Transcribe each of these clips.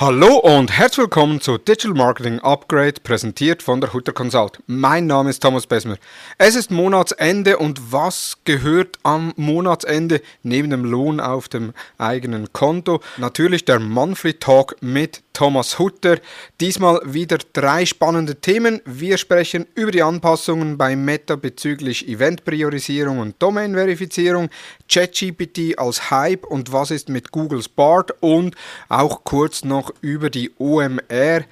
Hallo und herzlich willkommen zu Digital Marketing Upgrade, präsentiert von der Hutter Consult. Mein Name ist Thomas Besmer. Es ist Monatsende und was gehört am Monatsende neben dem Lohn auf dem eigenen Konto? Natürlich der Monthly Talk mit Thomas Hutter. Diesmal wieder drei spannende Themen. Wir sprechen über die Anpassungen bei Meta bezüglich Eventpriorisierung und Domain-Verifizierung, ChatGPT als Hype und was ist mit Googles Bard und auch kurz noch über die OMR, äh,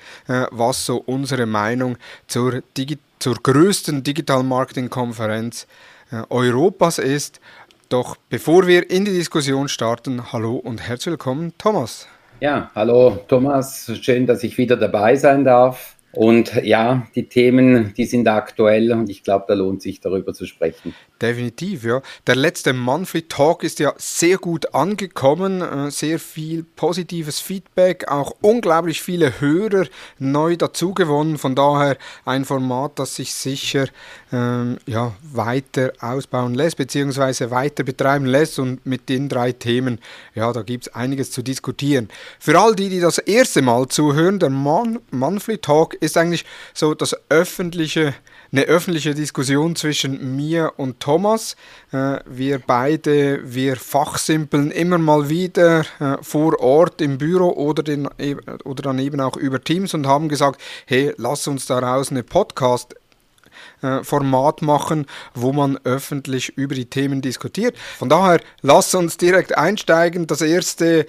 was so unsere Meinung zur, Digi zur größten Digital Marketing Konferenz äh, Europas ist. Doch bevor wir in die Diskussion starten, hallo und herzlich willkommen, Thomas. Ja, hallo Thomas, schön, dass ich wieder dabei sein darf. Und ja, die Themen, die sind aktuell und ich glaube, da lohnt sich darüber zu sprechen. Definitiv, ja. Der letzte Monthly Talk ist ja sehr gut angekommen, äh, sehr viel positives Feedback, auch unglaublich viele Hörer neu dazugewonnen. Von daher ein Format, das sich sicher ähm, ja, weiter ausbauen lässt, beziehungsweise weiter betreiben lässt. Und mit den drei Themen, ja, da gibt es einiges zu diskutieren. Für all die, die das erste Mal zuhören, der Mon Monthly Talk ist eigentlich so das öffentliche, eine öffentliche Diskussion zwischen mir und Thomas. Äh, wir beide, wir fachsimpeln immer mal wieder äh, vor Ort im Büro oder, den, oder dann eben auch über Teams und haben gesagt, hey, lass uns daraus eine Podcast äh, Format machen, wo man öffentlich über die Themen diskutiert. Von daher, lass uns direkt einsteigen. Das erste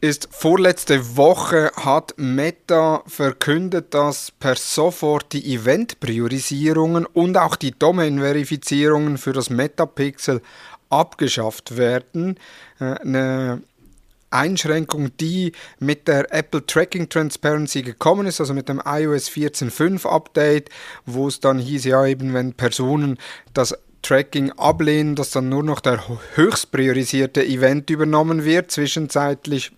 ist vorletzte Woche hat Meta verkündet, dass per sofort die Event-Priorisierungen und auch die Domain-Verifizierungen für das Metapixel abgeschafft werden. Äh, eine Einschränkung, die mit der Apple Tracking Transparency gekommen ist, also mit dem iOS 14.5 Update, wo es dann hieß, ja eben, wenn Personen das Tracking ablehnen, dass dann nur noch der höchst priorisierte Event übernommen wird, zwischenzeitlich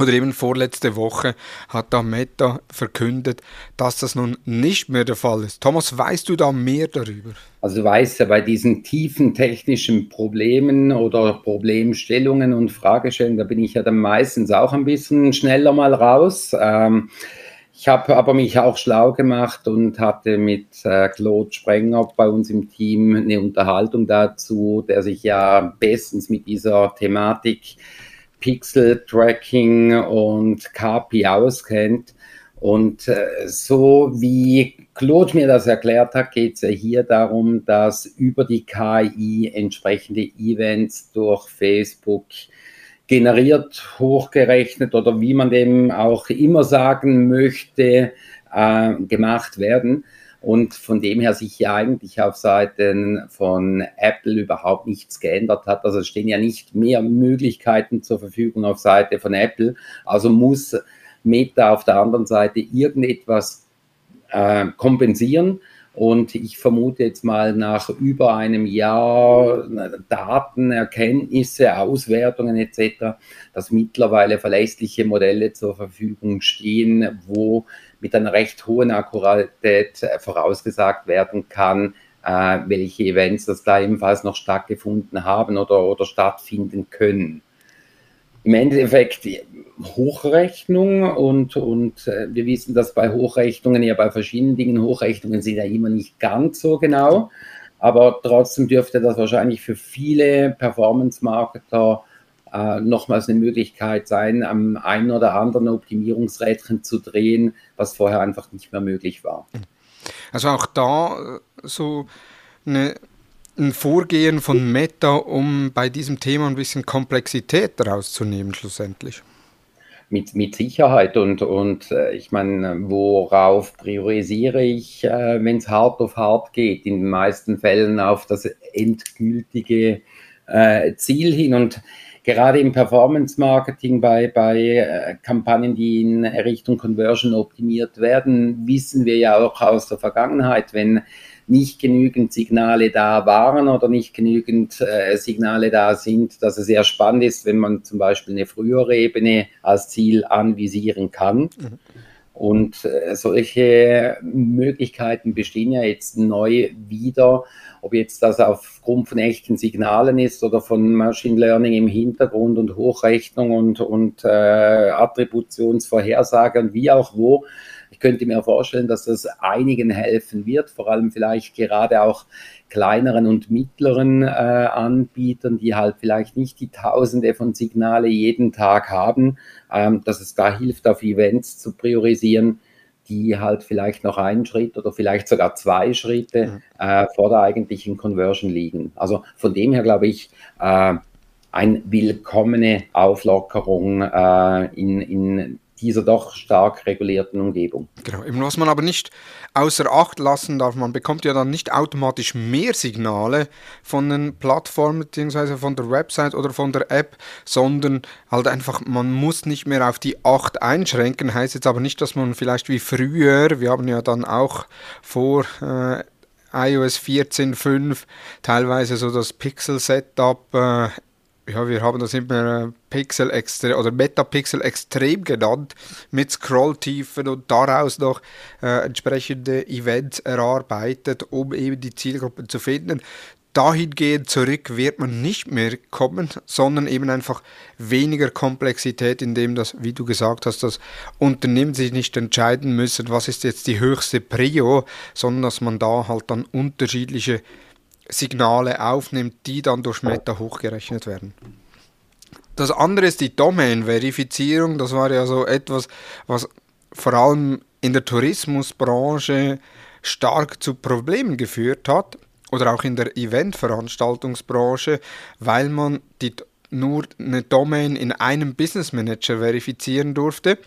oder eben vorletzte Woche hat da Meta verkündet, dass das nun nicht mehr der Fall ist. Thomas, weißt du da mehr darüber? Also du weißt ja, bei diesen tiefen technischen Problemen oder Problemstellungen und Fragestellungen, da bin ich ja dann meistens auch ein bisschen schneller mal raus. Ähm, ich habe aber mich auch schlau gemacht und hatte mit äh, Claude Sprenger bei uns im Team eine Unterhaltung dazu, der sich ja bestens mit dieser Thematik Pixel-Tracking und KPI auskennt. Und äh, so wie Claude mir das erklärt hat, geht es ja hier darum, dass über die KI entsprechende Events durch Facebook generiert, hochgerechnet oder wie man dem auch immer sagen möchte, äh, gemacht werden und von dem her sich ja eigentlich auf Seiten von Apple überhaupt nichts geändert hat. Also es stehen ja nicht mehr Möglichkeiten zur Verfügung auf Seite von Apple. Also muss Meta auf der anderen Seite irgendetwas äh, kompensieren. Und ich vermute jetzt mal nach über einem Jahr Daten, Erkenntnisse, Auswertungen etc., dass mittlerweile verlässliche Modelle zur Verfügung stehen, wo mit einer recht hohen Akkuratität äh, vorausgesagt werden kann, äh, welche Events das da ebenfalls noch stattgefunden haben oder, oder stattfinden können. Im Endeffekt Hochrechnung und, und äh, wir wissen, dass bei Hochrechnungen ja bei verschiedenen Dingen Hochrechnungen sind ja immer nicht ganz so genau, aber trotzdem dürfte das wahrscheinlich für viele Performance-Marketer äh, nochmals eine Möglichkeit sein, am einen oder anderen Optimierungsrädchen zu drehen, was vorher einfach nicht mehr möglich war. Also auch da äh, so eine, ein Vorgehen von Meta, um bei diesem Thema ein bisschen Komplexität rauszunehmen schlussendlich. Mit, mit Sicherheit und, und äh, ich meine, worauf priorisiere ich, äh, wenn es hart auf hart geht? In den meisten Fällen auf das endgültige äh, Ziel hin und gerade im Performance-Marketing bei, bei äh, Kampagnen, die in Richtung Conversion optimiert werden, wissen wir ja auch aus der Vergangenheit, wenn nicht genügend Signale da waren oder nicht genügend äh, Signale da sind, dass es sehr spannend ist, wenn man zum Beispiel eine frühere Ebene als Ziel anvisieren kann. Mhm. Und äh, solche Möglichkeiten bestehen ja jetzt neu wieder, ob jetzt das aufgrund von echten Signalen ist oder von Machine Learning im Hintergrund und Hochrechnung und, und äh, Attributionsvorhersage und wie auch wo. Ich könnte mir vorstellen, dass das einigen helfen wird, vor allem vielleicht gerade auch kleineren und mittleren äh, Anbietern, die halt vielleicht nicht die Tausende von Signale jeden Tag haben, ähm, dass es da hilft, auf Events zu priorisieren, die halt vielleicht noch einen Schritt oder vielleicht sogar zwei Schritte mhm. äh, vor der eigentlichen Conversion liegen. Also von dem her glaube ich, äh, eine willkommene Auflockerung äh, in, in dieser doch stark regulierten Umgebung. Genau, was man aber nicht außer Acht lassen darf, man bekommt ja dann nicht automatisch mehr Signale von den Plattformen bzw. von der Website oder von der App, sondern halt einfach, man muss nicht mehr auf die 8 einschränken, heißt jetzt aber nicht, dass man vielleicht wie früher, wir haben ja dann auch vor äh, iOS 14.5 teilweise so das Pixel-Setup äh, ja, wir haben das immer äh, Pixel extre oder Metapixel extrem genannt, mit Scrolltiefen und daraus noch äh, entsprechende Events erarbeitet, um eben die Zielgruppen zu finden. Dahingehend zurück wird man nicht mehr kommen, sondern eben einfach weniger Komplexität, indem das, wie du gesagt hast, das Unternehmen sich nicht entscheiden müssen, was ist jetzt die höchste Prio, sondern dass man da halt dann unterschiedliche Signale aufnimmt, die dann durch Meta hochgerechnet werden. Das andere ist die Domain-Verifizierung. Das war ja so etwas, was vor allem in der Tourismusbranche stark zu Problemen geführt hat oder auch in der Eventveranstaltungsbranche, weil man die, nur eine Domain in einem Business Manager verifizieren durfte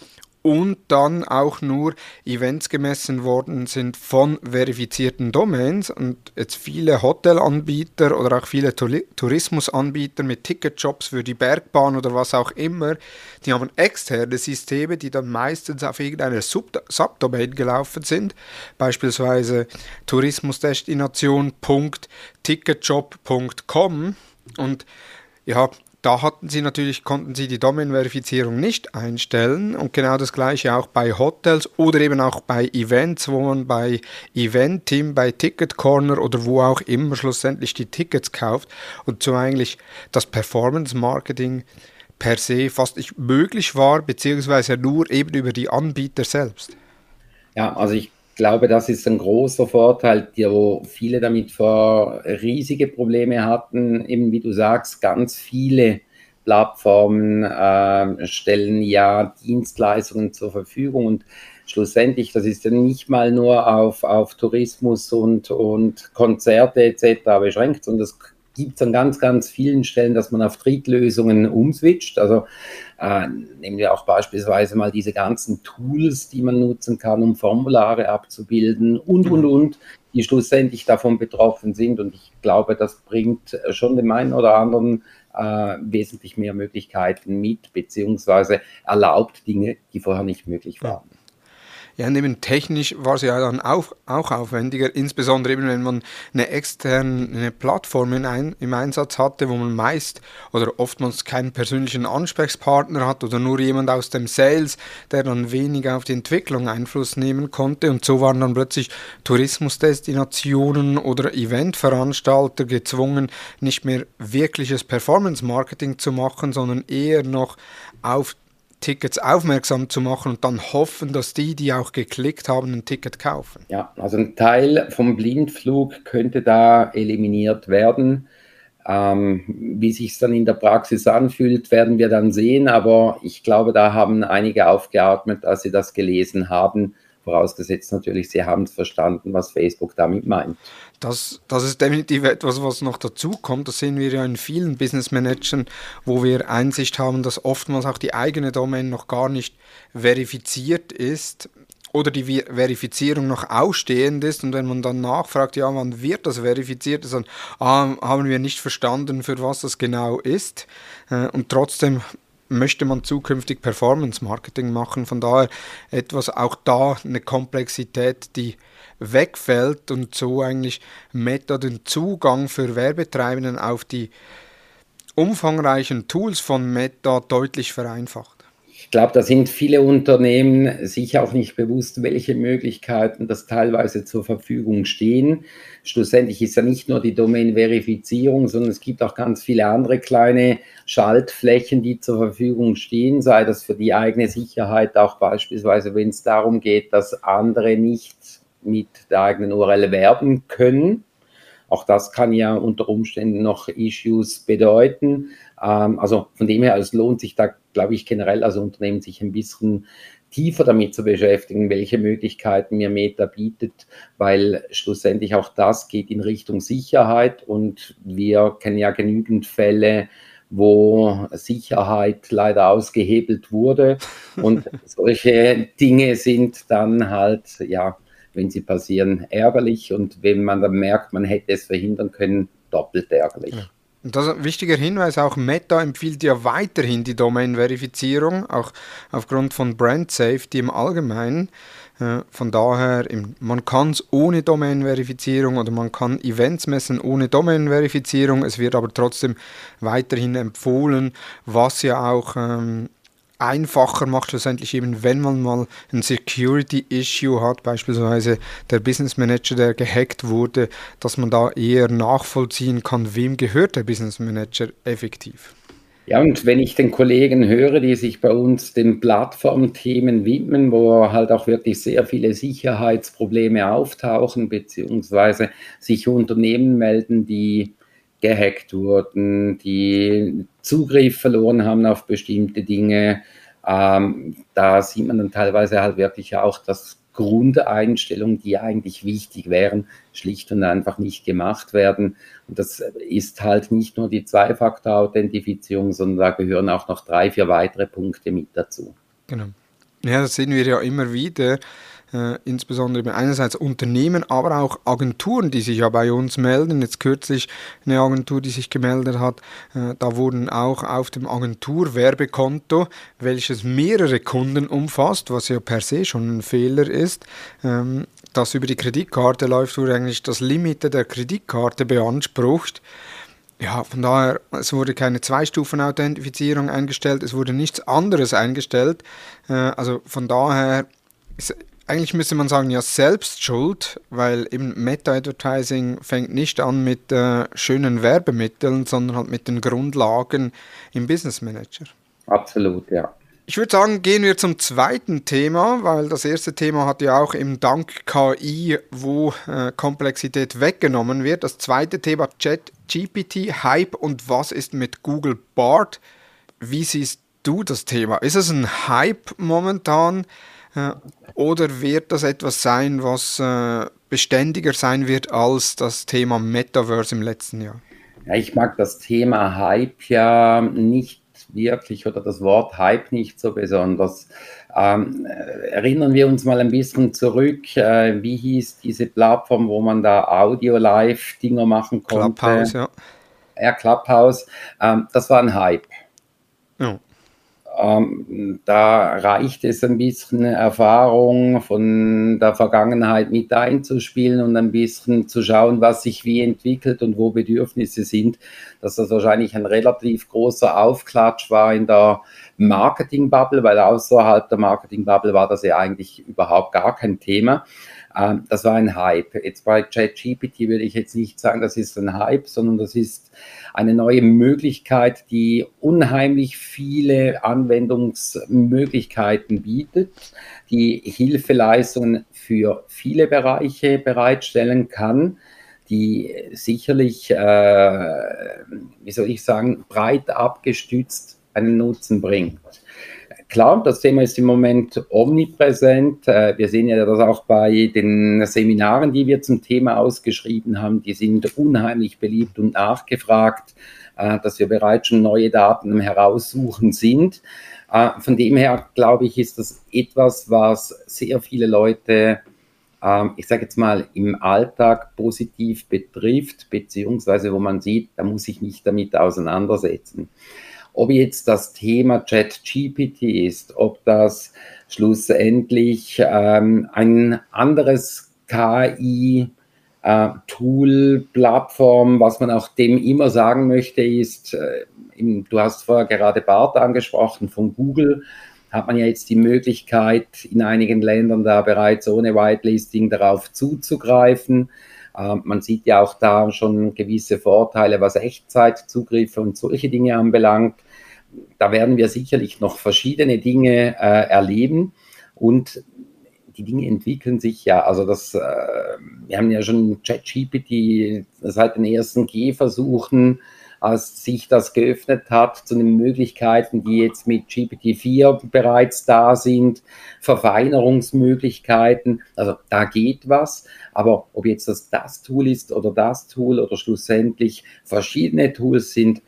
und dann auch nur Events gemessen worden sind von verifizierten Domains und jetzt viele Hotelanbieter oder auch viele Tourismusanbieter mit Ticketjobs für die Bergbahn oder was auch immer, die haben externe Systeme, die dann meistens auf irgendeiner Sub Subdomain gelaufen sind, beispielsweise tourismusdestination.ticketjob.com und ja, da hatten sie natürlich, konnten sie die Domain-Verifizierung nicht einstellen und genau das gleiche auch bei Hotels oder eben auch bei Events, wo man bei Event-Team, bei Ticket Corner oder wo auch immer schlussendlich die Tickets kauft und so eigentlich das Performance-Marketing per se fast nicht möglich war, beziehungsweise nur eben über die Anbieter selbst. Ja, also ich glaube, das ist ein großer Vorteil, wo viele damit vor riesige Probleme hatten. Eben wie du sagst, ganz viele Plattformen äh, stellen ja Dienstleistungen zur Verfügung und schlussendlich, das ist ja nicht mal nur auf, auf Tourismus und, und Konzerte etc. beschränkt, sondern das gibt es an ganz, ganz vielen Stellen, dass man auf Drittlösungen umswitcht. Also äh, nehmen wir auch beispielsweise mal diese ganzen Tools, die man nutzen kann, um Formulare abzubilden und, und, mhm. und, die schlussendlich davon betroffen sind. Und ich glaube, das bringt schon dem einen oder anderen äh, wesentlich mehr Möglichkeiten mit, beziehungsweise erlaubt Dinge, die vorher nicht möglich waren. Ja, neben technisch war es ja dann auch, auch aufwendiger, insbesondere eben, wenn man eine externe Plattform in ein, im Einsatz hatte, wo man meist oder oftmals keinen persönlichen Ansprechpartner hat oder nur jemand aus dem Sales, der dann wenig auf die Entwicklung Einfluss nehmen konnte. Und so waren dann plötzlich Tourismusdestinationen oder Eventveranstalter gezwungen, nicht mehr wirkliches Performance-Marketing zu machen, sondern eher noch auf Tickets aufmerksam zu machen und dann hoffen, dass die, die auch geklickt haben, ein Ticket kaufen. Ja, also ein Teil vom Blindflug könnte da eliminiert werden. Ähm, wie sich es dann in der Praxis anfühlt, werden wir dann sehen. Aber ich glaube, da haben einige aufgeatmet, als sie das gelesen haben Vorausgesetzt natürlich, Sie haben verstanden, was Facebook damit meint. Das, das ist definitiv etwas, was noch dazu kommt. Das sehen wir ja in vielen Business Managern, wo wir Einsicht haben, dass oftmals auch die eigene Domain noch gar nicht verifiziert ist oder die Verifizierung noch ausstehend ist und wenn man dann nachfragt, ja, wann wird das verifiziert, dann ah, haben wir nicht verstanden, für was das genau ist. Äh, und trotzdem möchte man zukünftig Performance Marketing machen. Von daher etwas auch da eine Komplexität, die wegfällt und so eigentlich Meta den Zugang für Werbetreibenden auf die umfangreichen Tools von Meta deutlich vereinfacht. Ich glaube, da sind viele Unternehmen sich auch nicht bewusst, welche Möglichkeiten das teilweise zur Verfügung stehen. Schlussendlich ist ja nicht nur die Domain-Verifizierung, sondern es gibt auch ganz viele andere kleine Schaltflächen, die zur Verfügung stehen, sei das für die eigene Sicherheit, auch beispielsweise, wenn es darum geht, dass andere nicht mit der eigenen URL werben können. Auch das kann ja unter Umständen noch Issues bedeuten. Ähm, also von dem her, es lohnt sich da, glaube ich, generell als Unternehmen sich ein bisschen tiefer damit zu beschäftigen, welche Möglichkeiten mir Meta bietet, weil schlussendlich auch das geht in Richtung Sicherheit und wir kennen ja genügend Fälle, wo Sicherheit leider ausgehebelt wurde und solche Dinge sind dann halt, ja, wenn sie passieren, ärgerlich und wenn man dann merkt, man hätte es verhindern können, doppelt ärgerlich. Ja. Das ist ein wichtiger Hinweis, auch Meta empfiehlt ja weiterhin die Domain-Verifizierung, auch aufgrund von Brand Safety im Allgemeinen. Äh, von daher, man kann es ohne Domain-Verifizierung oder man kann Events messen ohne Domain-Verifizierung. Es wird aber trotzdem weiterhin empfohlen, was ja auch ähm, einfacher macht, schlussendlich eben, wenn man mal ein Security-Issue hat, beispielsweise der Business Manager, der gehackt wurde, dass man da eher nachvollziehen kann, wem gehört der Business Manager effektiv. Ja, und wenn ich den Kollegen höre, die sich bei uns den Plattformthemen widmen, wo halt auch wirklich sehr viele Sicherheitsprobleme auftauchen, beziehungsweise sich Unternehmen melden, die gehackt wurden, die Zugriff verloren haben auf bestimmte Dinge. Ähm, da sieht man dann teilweise halt wirklich auch, dass Grundeinstellungen, die eigentlich wichtig wären, schlicht und einfach nicht gemacht werden. Und das ist halt nicht nur die Zwei-Faktor-Authentifizierung, sondern da gehören auch noch drei, vier weitere Punkte mit dazu. Genau. Ja, das sehen wir ja immer wieder äh, insbesondere einerseits Unternehmen, aber auch Agenturen, die sich ja bei uns melden. Jetzt kürzlich eine Agentur, die sich gemeldet hat, äh, da wurden auch auf dem Agenturwerbekonto, welches mehrere Kunden umfasst, was ja per se schon ein Fehler ist, ähm, das über die Kreditkarte läuft, wurde eigentlich das Limit der Kreditkarte beansprucht. Ja, von daher, es wurde keine Zwei-Stufen-Authentifizierung eingestellt, es wurde nichts anderes eingestellt. Äh, also von daher eigentlich müsste man sagen, ja, selbst schuld, weil eben Meta-Advertising fängt nicht an mit äh, schönen Werbemitteln, sondern halt mit den Grundlagen im Business Manager. Absolut, ja. Ich würde sagen, gehen wir zum zweiten Thema, weil das erste Thema hat ja auch im Dank KI, wo äh, Komplexität weggenommen wird. Das zweite Thema Chat GPT, Hype und was ist mit Google Bart? Wie siehst du das Thema? Ist es ein Hype momentan? Oder wird das etwas sein, was äh, beständiger sein wird als das Thema Metaverse im letzten Jahr? Ja, ich mag das Thema Hype ja nicht wirklich oder das Wort Hype nicht so besonders. Ähm, erinnern wir uns mal ein bisschen zurück, äh, wie hieß diese Plattform, wo man da Audio-Live-Dinger machen konnte? Clubhouse, ja. Ja, Clubhouse. Ähm, das war ein Hype. Ähm, da reicht es ein bisschen Erfahrung von der Vergangenheit mit einzuspielen und ein bisschen zu schauen, was sich wie entwickelt und wo Bedürfnisse sind, dass das wahrscheinlich ein relativ großer Aufklatsch war in der Marketing-Bubble, weil außerhalb der Marketing-Bubble war das ja eigentlich überhaupt gar kein Thema. Ähm, das war ein Hype. Jetzt bei ChatGPT würde ich jetzt nicht sagen, das ist ein Hype, sondern das ist eine neue Möglichkeit, die unheimlich viele Anwendungsmöglichkeiten bietet, die Hilfeleistungen für viele Bereiche bereitstellen kann, die sicherlich, äh, wie soll ich sagen, breit abgestützt einen Nutzen bringt. Klar, das Thema ist im Moment omnipräsent. Äh, wir sehen ja das auch bei den Seminaren, die wir zum Thema ausgeschrieben haben. Die sind unheimlich beliebt und nachgefragt, äh, dass wir bereits schon neue Daten heraussuchen sind. Äh, von dem her, glaube ich, ist das etwas, was sehr viele Leute, ähm, ich sage jetzt mal, im Alltag positiv betrifft, beziehungsweise wo man sieht, da muss ich mich damit auseinandersetzen. Ob jetzt das Thema ChatGPT ist, ob das schlussendlich ähm, ein anderes KI Tool, Plattform, was man auch dem immer sagen möchte, ist, äh, du hast vorher gerade BART angesprochen von Google, hat man ja jetzt die Möglichkeit, in einigen Ländern da bereits ohne Whitelisting darauf zuzugreifen. Ähm, man sieht ja auch da schon gewisse Vorteile, was Echtzeitzugriffe und solche Dinge anbelangt. Da werden wir sicherlich noch verschiedene Dinge äh, erleben. Und die Dinge entwickeln sich ja. Also das, äh, wir haben ja schon ChatGPT seit den ersten Gehversuchen als sich das geöffnet hat zu den Möglichkeiten, die jetzt mit GPT-4 bereits da sind, Verfeinerungsmöglichkeiten, also da geht was, aber ob jetzt das das Tool ist oder das Tool oder schlussendlich verschiedene Tools sind,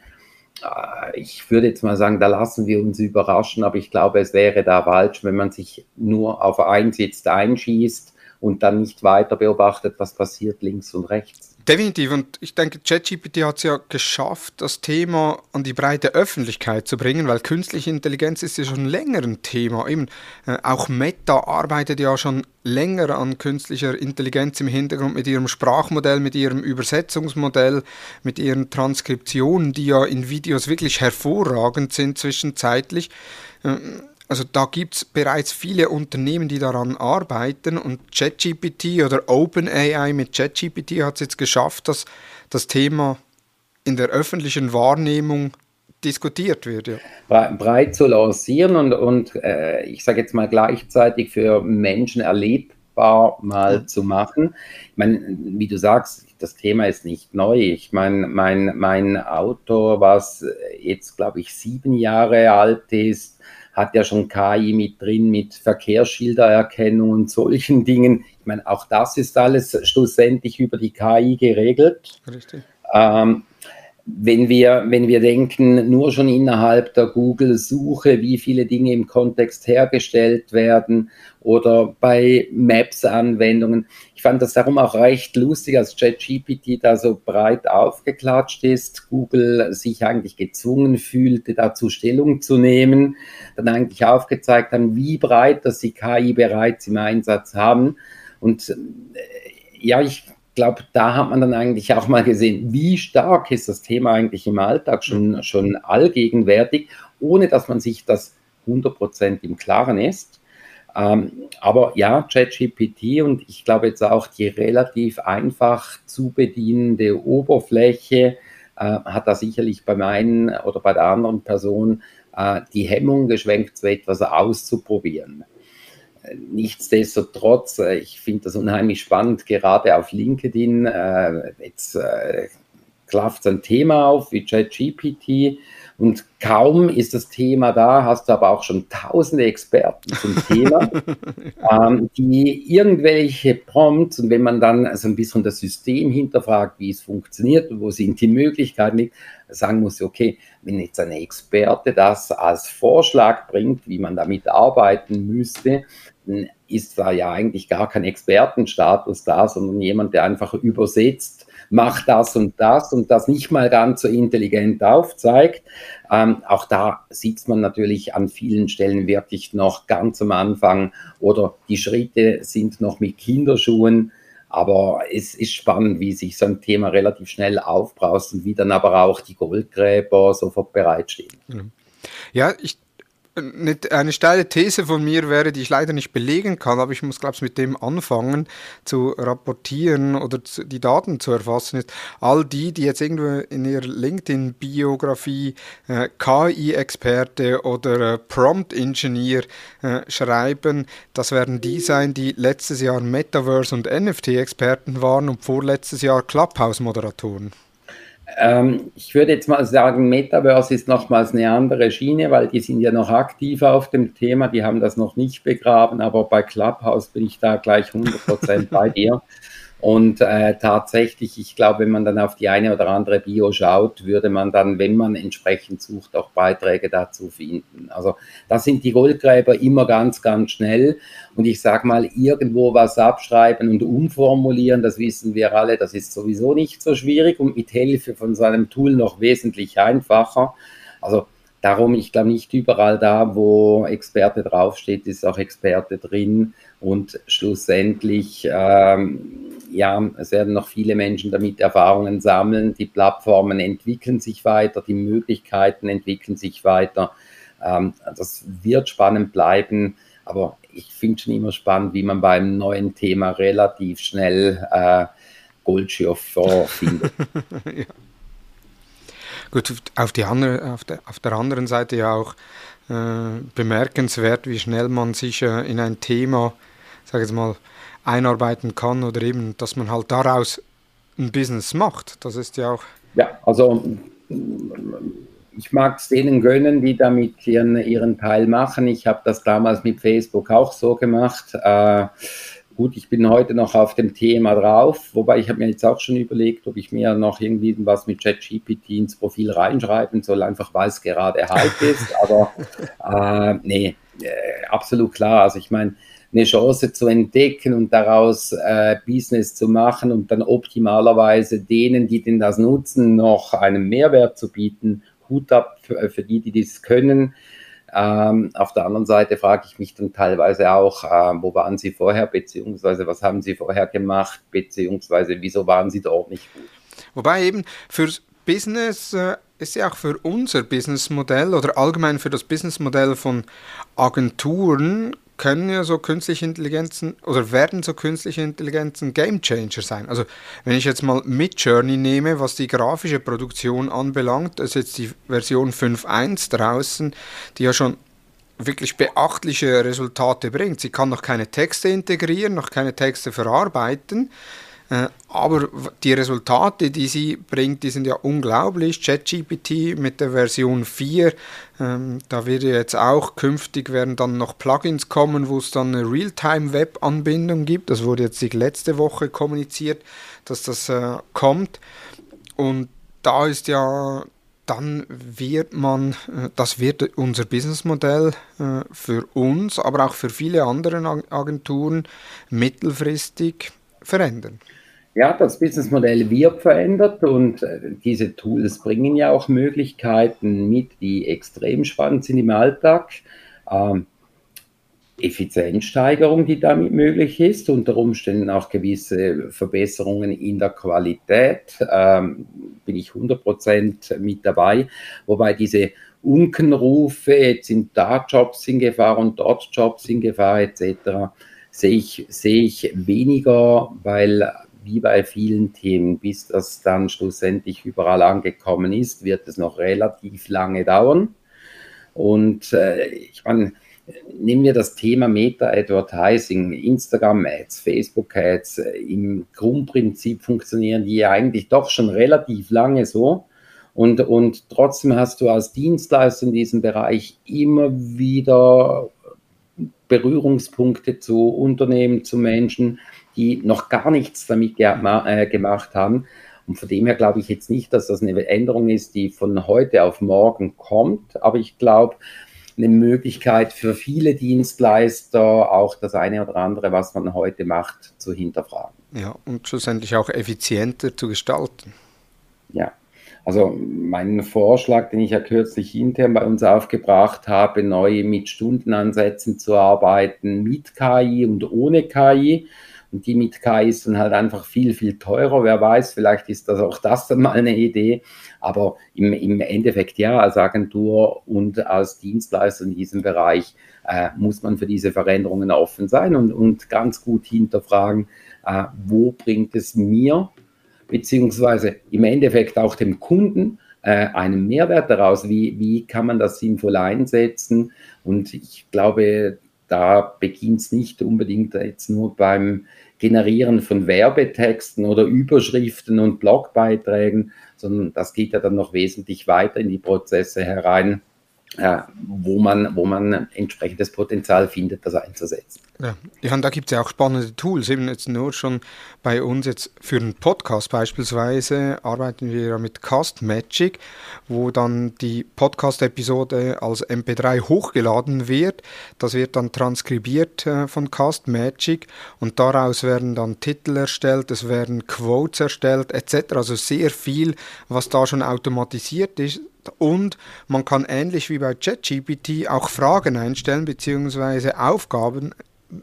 ich würde jetzt mal sagen, da lassen wir uns überraschen, aber ich glaube, es wäre da falsch, wenn man sich nur auf eins jetzt einschießt und dann nicht weiter beobachtet, was passiert links und rechts. Definitiv. Und ich denke, ChatGPT hat es ja geschafft, das Thema an die breite Öffentlichkeit zu bringen, weil künstliche Intelligenz ist ja schon länger ein Thema. Eben, äh, auch Meta arbeitet ja schon länger an künstlicher Intelligenz im Hintergrund mit ihrem Sprachmodell, mit ihrem Übersetzungsmodell, mit ihren Transkriptionen, die ja in Videos wirklich hervorragend sind zwischenzeitlich. Ähm, also da gibt es bereits viele Unternehmen, die daran arbeiten und ChatGPT oder OpenAI mit ChatGPT hat es jetzt geschafft, dass das Thema in der öffentlichen Wahrnehmung diskutiert wird. Ja. Breit zu lancieren und, und äh, ich sage jetzt mal gleichzeitig für Menschen erlebbar mal mhm. zu machen. Ich meine, wie du sagst, das Thema ist nicht neu. Ich meine, mein, mein Auto, was jetzt, glaube ich, sieben Jahre alt ist, hat ja schon KI mit drin, mit Verkehrsschildererkennung und solchen Dingen. Ich meine, auch das ist alles schlussendlich über die KI geregelt. Richtig. Ähm, wenn wir, wenn wir denken, nur schon innerhalb der Google-Suche, wie viele Dinge im Kontext hergestellt werden oder bei Maps-Anwendungen. Ich fand das darum auch recht lustig, als ChatGPT da so breit aufgeklatscht ist, Google sich eigentlich gezwungen fühlte, dazu Stellung zu nehmen, dann eigentlich aufgezeigt haben, wie breit das die KI bereits im Einsatz haben. Und äh, ja, ich glaube, da hat man dann eigentlich auch mal gesehen, wie stark ist das Thema eigentlich im Alltag schon, schon allgegenwärtig, ohne dass man sich das 100% im Klaren ist. Ähm, aber ja, ChatGPT und ich glaube jetzt auch die relativ einfach zu bedienende Oberfläche äh, hat da sicherlich bei meinen oder bei der anderen Person äh, die Hemmung geschwenkt, so etwas auszuprobieren. Nichtsdestotrotz, äh, ich finde das unheimlich spannend, gerade auf LinkedIn. Äh, jetzt äh, klafft ein Thema auf wie ChatGPT und kaum ist das Thema da, hast du aber auch schon tausende Experten zum Thema, ähm, die irgendwelche Prompts und wenn man dann so ein bisschen das System hinterfragt, wie es funktioniert und wo sind die Möglichkeiten, sagen muss, okay, wenn jetzt ein Experte das als Vorschlag bringt, wie man damit arbeiten müsste, dann ist da ja eigentlich gar kein Expertenstatus da, sondern jemand, der einfach übersetzt, macht das und das und das nicht mal ganz so intelligent aufzeigt. Ähm, auch da sieht man natürlich an vielen Stellen wirklich noch ganz am Anfang oder die Schritte sind noch mit Kinderschuhen. Aber es ist spannend, wie sich so ein Thema relativ schnell aufbraust und wie dann aber auch die Goldgräber sofort bereitstehen. Ja, ich eine steile These von mir wäre, die ich leider nicht belegen kann, aber ich muss, glaube ich, mit dem anfangen zu rapportieren oder die Daten zu erfassen, ist, all die, die jetzt irgendwo in ihrer LinkedIn-Biografie äh, KI-Experte oder äh, Prompt-Engineer äh, schreiben, das werden die sein, die letztes Jahr Metaverse- und NFT-Experten waren und vorletztes Jahr Clubhouse-Moderatoren. Ähm, ich würde jetzt mal sagen, Metaverse ist nochmals eine andere Schiene, weil die sind ja noch aktiv auf dem Thema, die haben das noch nicht begraben, aber bei Clubhouse bin ich da gleich 100% bei dir. Und äh, tatsächlich, ich glaube, wenn man dann auf die eine oder andere Bio schaut, würde man dann, wenn man entsprechend sucht, auch Beiträge dazu finden. Also da sind die Goldgräber immer ganz, ganz schnell. Und ich sage mal, irgendwo was abschreiben und umformulieren, das wissen wir alle, das ist sowieso nicht so schwierig und mit Hilfe von so einem Tool noch wesentlich einfacher. Also Darum, ich glaube nicht überall da, wo Experte draufsteht, ist auch Experte drin. Und schlussendlich, ähm, ja, es werden noch viele Menschen damit Erfahrungen sammeln. Die Plattformen entwickeln sich weiter, die Möglichkeiten entwickeln sich weiter. Ähm, das wird spannend bleiben, aber ich finde schon immer spannend, wie man beim neuen Thema relativ schnell äh, Goldschirf findet. ja. Gut, auf, die andere, auf, der, auf der anderen Seite ja auch äh, bemerkenswert, wie schnell man sich äh, in ein Thema, sage ich mal, einarbeiten kann oder eben, dass man halt daraus ein Business macht. Das ist ja auch. Ja, also ich mag es denen gönnen, die damit ihren, ihren Teil machen. Ich habe das damals mit Facebook auch so gemacht. Äh, gut, ich bin heute noch auf dem Thema drauf, wobei ich habe mir jetzt auch schon überlegt, ob ich mir noch irgendwie was mit ChatGPT ins Profil reinschreiben soll, einfach weil es gerade Hype ist. Aber äh, nee, äh, absolut klar. Also ich meine, eine Chance zu entdecken und daraus äh, Business zu machen und dann optimalerweise denen, die denn das nutzen, noch einen Mehrwert zu bieten. Hut ab für, die, die das können. Ähm, auf der anderen Seite frage ich mich dann teilweise auch, äh, wo waren Sie vorher, beziehungsweise was haben Sie vorher gemacht, beziehungsweise wieso waren Sie dort nicht gut? Wobei eben fürs Business äh, ist ja auch für unser Businessmodell oder allgemein für das Businessmodell von Agenturen können ja so künstliche Intelligenzen oder werden so künstliche Intelligenzen Game Changer sein. Also wenn ich jetzt mal Midjourney nehme, was die grafische Produktion anbelangt, ist jetzt die Version 5.1 draußen, die ja schon wirklich beachtliche Resultate bringt. Sie kann noch keine Texte integrieren, noch keine Texte verarbeiten. Äh, aber die Resultate, die sie bringt, die sind ja unglaublich. ChatGPT mit der Version 4, ähm, da wird jetzt auch künftig werden dann noch Plugins kommen, wo es dann eine Realtime-Web-Anbindung gibt. Das wurde jetzt letzte Woche kommuniziert, dass das äh, kommt. Und da ist ja dann wird man, äh, das wird unser Businessmodell äh, für uns, aber auch für viele andere Agenturen mittelfristig verändern. Ja, das Businessmodell wird verändert und äh, diese Tools bringen ja auch Möglichkeiten mit, die extrem spannend sind im Alltag. Ähm, Effizienzsteigerung, die damit möglich ist, unter Umständen auch gewisse Verbesserungen in der Qualität, ähm, bin ich 100% mit dabei, wobei diese Unkenrufe, jetzt sind da Jobs in Gefahr und dort Jobs in Gefahr etc., sehe ich, sehe ich weniger, weil wie bei vielen Themen, bis das dann schlussendlich überall angekommen ist, wird es noch relativ lange dauern. Und äh, ich meine, nehmen wir das Thema Meta-Advertising, Instagram-Ads, Facebook-Ads. Im Grundprinzip funktionieren die eigentlich doch schon relativ lange so. Und, und trotzdem hast du als Dienstleister in diesem Bereich immer wieder Berührungspunkte zu Unternehmen, zu Menschen, die noch gar nichts damit ge äh, gemacht haben. Und von dem her glaube ich jetzt nicht, dass das eine Änderung ist, die von heute auf morgen kommt. Aber ich glaube, eine Möglichkeit für viele Dienstleister, auch das eine oder andere, was man heute macht, zu hinterfragen. Ja, und schlussendlich auch effizienter zu gestalten. Ja. Also mein Vorschlag, den ich ja kürzlich intern bei uns aufgebracht habe, neu mit Stundenansätzen zu arbeiten, mit KI und ohne KI. Und die mit KI ist dann halt einfach viel, viel teurer. Wer weiß, vielleicht ist das auch das dann mal eine Idee. Aber im, im Endeffekt ja, als Agentur und als Dienstleister in diesem Bereich äh, muss man für diese Veränderungen offen sein und, und ganz gut hinterfragen, äh, wo bringt es mir, beziehungsweise im Endeffekt auch dem Kunden, äh, einen Mehrwert daraus, wie, wie kann man das sinnvoll einsetzen. Und ich glaube, da beginnt es nicht unbedingt jetzt nur beim Generieren von Werbetexten oder Überschriften und Blogbeiträgen, sondern das geht ja dann noch wesentlich weiter in die Prozesse herein, wo, man, wo man entsprechendes Potenzial findet, das einzusetzen. Ja, ja und da gibt es ja auch spannende Tools. Eben jetzt nur schon bei uns jetzt für einen Podcast beispielsweise arbeiten wir ja mit Cast Magic, wo dann die Podcast-Episode als MP3 hochgeladen wird. Das wird dann transkribiert äh, von Cast Magic und daraus werden dann Titel erstellt, es werden Quotes erstellt etc. Also sehr viel, was da schon automatisiert ist und man kann ähnlich wie bei ChatGPT auch Fragen einstellen bzw. Aufgaben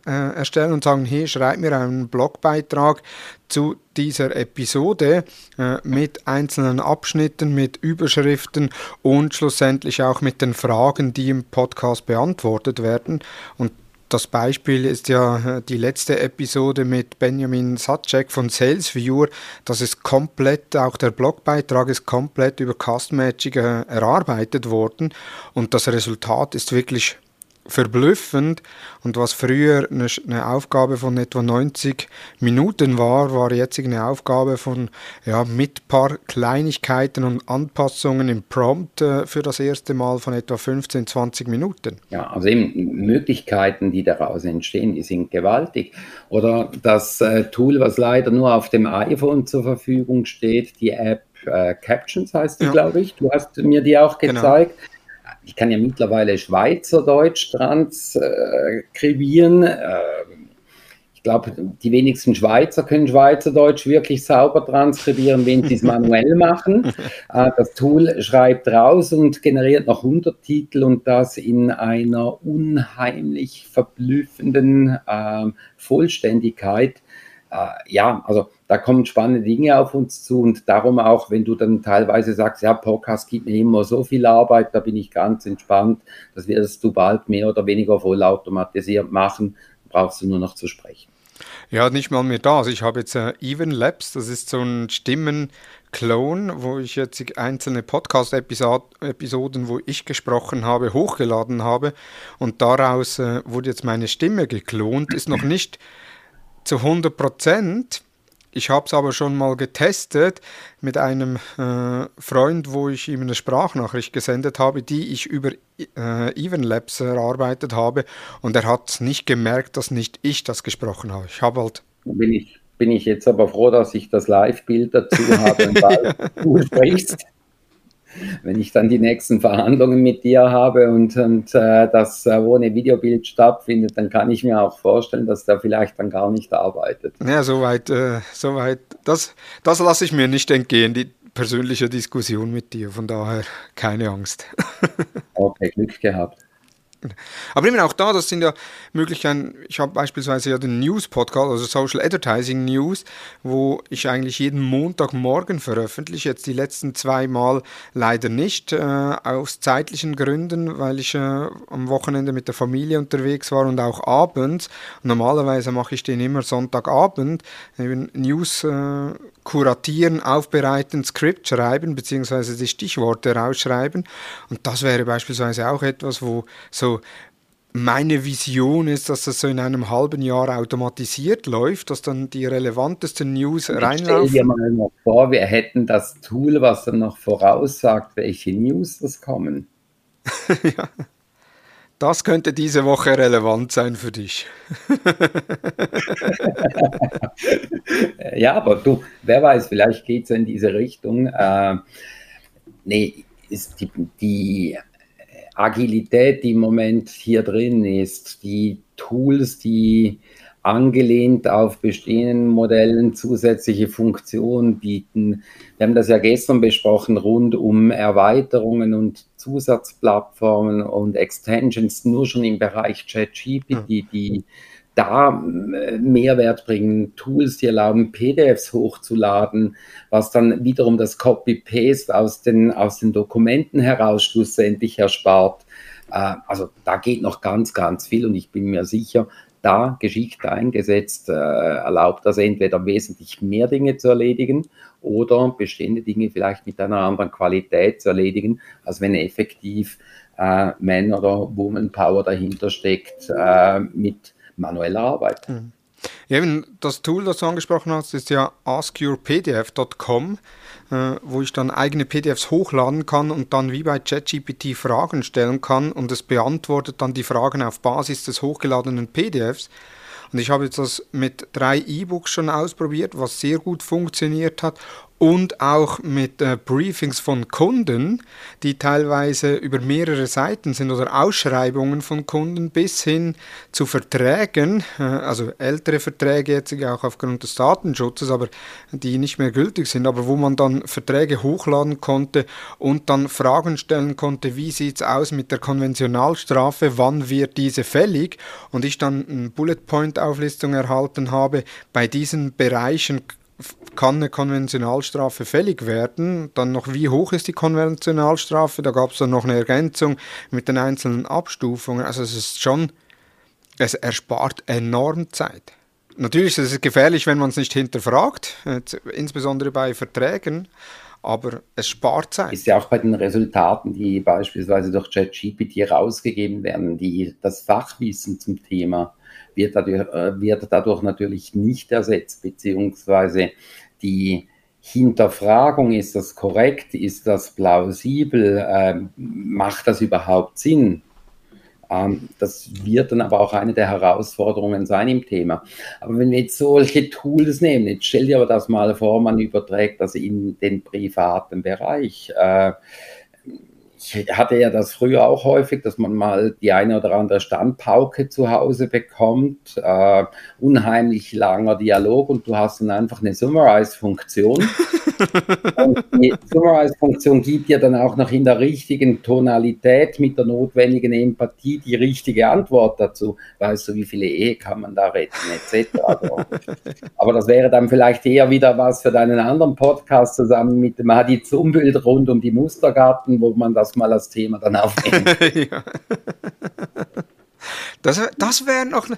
äh, erstellen und sagen, hey, schreib mir einen Blogbeitrag zu dieser Episode äh, mit einzelnen Abschnitten, mit Überschriften und schlussendlich auch mit den Fragen, die im Podcast beantwortet werden. Und das Beispiel ist ja äh, die letzte Episode mit Benjamin Satschek von SalesViewer. Das ist komplett, auch der Blogbeitrag ist komplett über Custom Magic äh, erarbeitet worden und das Resultat ist wirklich verblüffend. Und was früher eine, eine, Aufgabe von etwa 90 Minuten war, war jetzt eine Aufgabe von ja, mit paar Kleinigkeiten und Anpassungen im Prompt äh, für das erste Mal von etwa 15, 20 Minuten. Ja, also eben Möglichkeiten, die daraus entstehen, die sind gewaltig. Oder das äh, Tool, was leider nur auf dem iPhone zur Verfügung steht, die App äh, Captions heißt die, ja. glaube ich. Du hast mir die auch genau. gezeigt. Genau ich kann ja mittlerweile Schweizerdeutsch transkribieren. Äh, ich glaube, die wenigsten Schweizer können Schweizerdeutsch wirklich sauber transkribieren, wenn sie es manuell machen. Äh, das Tool schreibt raus und generiert noch Untertitel und das in einer unheimlich verblüffenden äh, Vollständigkeit. Äh, ja, also da kommen spannende Dinge auf uns zu und darum auch, wenn du dann teilweise sagst, ja, Podcast gibt mir immer so viel Arbeit, da bin ich ganz entspannt, das wirst du bald mehr oder weniger vollautomatisiert machen, brauchst du nur noch zu sprechen. Ja, nicht mal mehr das. Ich habe jetzt äh, Even Labs, das ist so ein Stimmen-Clone, wo ich jetzt einzelne Podcast-Episoden, wo ich gesprochen habe, hochgeladen habe und daraus äh, wurde jetzt meine Stimme geklont. Ist noch nicht zu 100 Prozent, ich habe es aber schon mal getestet mit einem äh, Freund, wo ich ihm eine Sprachnachricht gesendet habe, die ich über äh, Evenlabs erarbeitet habe. Und er hat nicht gemerkt, dass nicht ich das gesprochen habe. Ich habe halt. Bin ich, bin ich jetzt aber froh, dass ich das Live-Bild dazu habe, weil du sprichst wenn ich dann die nächsten Verhandlungen mit dir habe und, und äh, das äh, ohne Videobild stattfindet, dann kann ich mir auch vorstellen, dass der vielleicht dann gar nicht arbeitet. Ja, soweit, äh, soweit. Das, das lasse ich mir nicht entgehen, die persönliche Diskussion mit dir. Von daher keine Angst. okay, Glück gehabt. Aber eben auch da, das sind ja Möglichkeiten. Ich habe beispielsweise ja den News-Podcast, also Social Advertising News, wo ich eigentlich jeden Montagmorgen veröffentliche. Jetzt die letzten zwei Mal leider nicht, äh, aus zeitlichen Gründen, weil ich äh, am Wochenende mit der Familie unterwegs war und auch abends. normalerweise mache ich den immer Sonntagabend, eben News äh, kuratieren, aufbereiten, Skript schreiben, beziehungsweise die Stichworte rausschreiben. Und das wäre beispielsweise auch etwas, wo so meine Vision ist, dass das so in einem halben Jahr automatisiert läuft, dass dann die relevantesten News ich reinlaufen. Stell dir mal noch vor, wir hätten das Tool, was dann noch voraussagt, welche News das kommen. ja. Das könnte diese Woche relevant sein für dich. ja, aber du, wer weiß, vielleicht geht es in diese Richtung. Äh, nee, ist die, die Agilität, die im Moment hier drin ist, die Tools, die angelehnt auf bestehenden Modellen zusätzliche Funktionen bieten. Wir haben das ja gestern besprochen, rund um Erweiterungen und Zusatzplattformen und Extensions, nur schon im Bereich ChatGPT, die da äh, Mehrwert bringen, Tools, die erlauben, PDFs hochzuladen, was dann wiederum das Copy-Paste aus den, aus den Dokumenten heraus schlussendlich erspart. Äh, also da geht noch ganz, ganz viel und ich bin mir sicher, da geschickt eingesetzt, äh, erlaubt das entweder wesentlich mehr Dinge zu erledigen oder bestehende Dinge vielleicht mit einer anderen Qualität zu erledigen, als wenn effektiv äh, Man- oder Woman-Power dahinter steckt äh, mit manueller Arbeit. Mhm. Eben das Tool, das du angesprochen hast, ist ja askyourpdf.com, äh, wo ich dann eigene PDFs hochladen kann und dann wie bei ChatGPT Fragen stellen kann und es beantwortet dann die Fragen auf Basis des hochgeladenen PDFs. Und ich habe jetzt das mit drei E-Books schon ausprobiert, was sehr gut funktioniert hat und auch mit äh, Briefings von Kunden, die teilweise über mehrere Seiten sind oder Ausschreibungen von Kunden bis hin zu Verträgen, äh, also ältere Verträge jetzt auch aufgrund des Datenschutzes, aber die nicht mehr gültig sind, aber wo man dann Verträge hochladen konnte und dann Fragen stellen konnte, wie sieht es aus mit der Konventionalstrafe, wann wird diese fällig? Und ich dann eine Bullet Point Auflistung erhalten habe, bei diesen Bereichen kann eine Konventionalstrafe fällig werden. Dann noch, wie hoch ist die Konventionalstrafe? Da gab es dann noch eine Ergänzung mit den einzelnen Abstufungen. Also es ist schon, es erspart enorm Zeit. Natürlich ist es gefährlich, wenn man es nicht hinterfragt, insbesondere bei Verträgen, aber es spart Zeit. Ist ja auch bei den Resultaten, die beispielsweise durch ChatGPT rausgegeben werden, die das Fachwissen zum Thema wird dadurch, äh, wird dadurch natürlich nicht ersetzt, beziehungsweise die Hinterfragung, ist das korrekt, ist das plausibel, ähm, macht das überhaupt Sinn? Ähm, das wird dann aber auch eine der Herausforderungen sein im Thema. Aber wenn wir jetzt solche Tools nehmen, jetzt stell dir aber das mal vor, man überträgt das in den privaten Bereich. Äh, ich hatte ja das früher auch häufig, dass man mal die eine oder andere Standpauke zu Hause bekommt. Äh, unheimlich langer Dialog und du hast dann einfach eine Summarize-Funktion. und die Summarize-Funktion gibt dir dann auch noch in der richtigen Tonalität mit der notwendigen Empathie die richtige Antwort dazu. Weißt du, wie viele Ehe kann man da retten, etc. Also, aber das wäre dann vielleicht eher wieder was für deinen anderen Podcast zusammen mit dem Hadi Zumbild rund um die Mustergarten, wo man das mal als Thema dann aufnehmen. Das, das wäre noch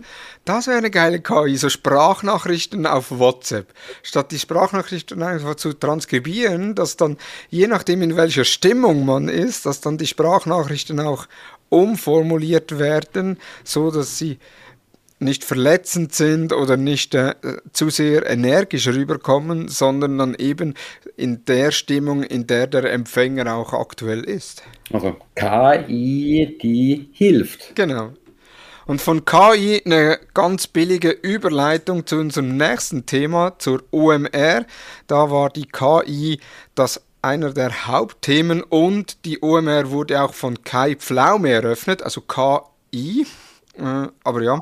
das wäre eine geile KI, so Sprachnachrichten auf WhatsApp. Statt die Sprachnachrichten einfach zu transkribieren, dass dann, je nachdem in welcher Stimmung man ist, dass dann die Sprachnachrichten auch umformuliert werden, so dass sie nicht verletzend sind oder nicht äh, zu sehr energisch rüberkommen, sondern dann eben in der Stimmung, in der der Empfänger auch aktuell ist. Also KI, die hilft. Genau. Und von KI eine ganz billige Überleitung zu unserem nächsten Thema, zur OMR. Da war die KI das einer der Hauptthemen und die OMR wurde auch von Kai Pflaume eröffnet, also KI. Äh, aber ja.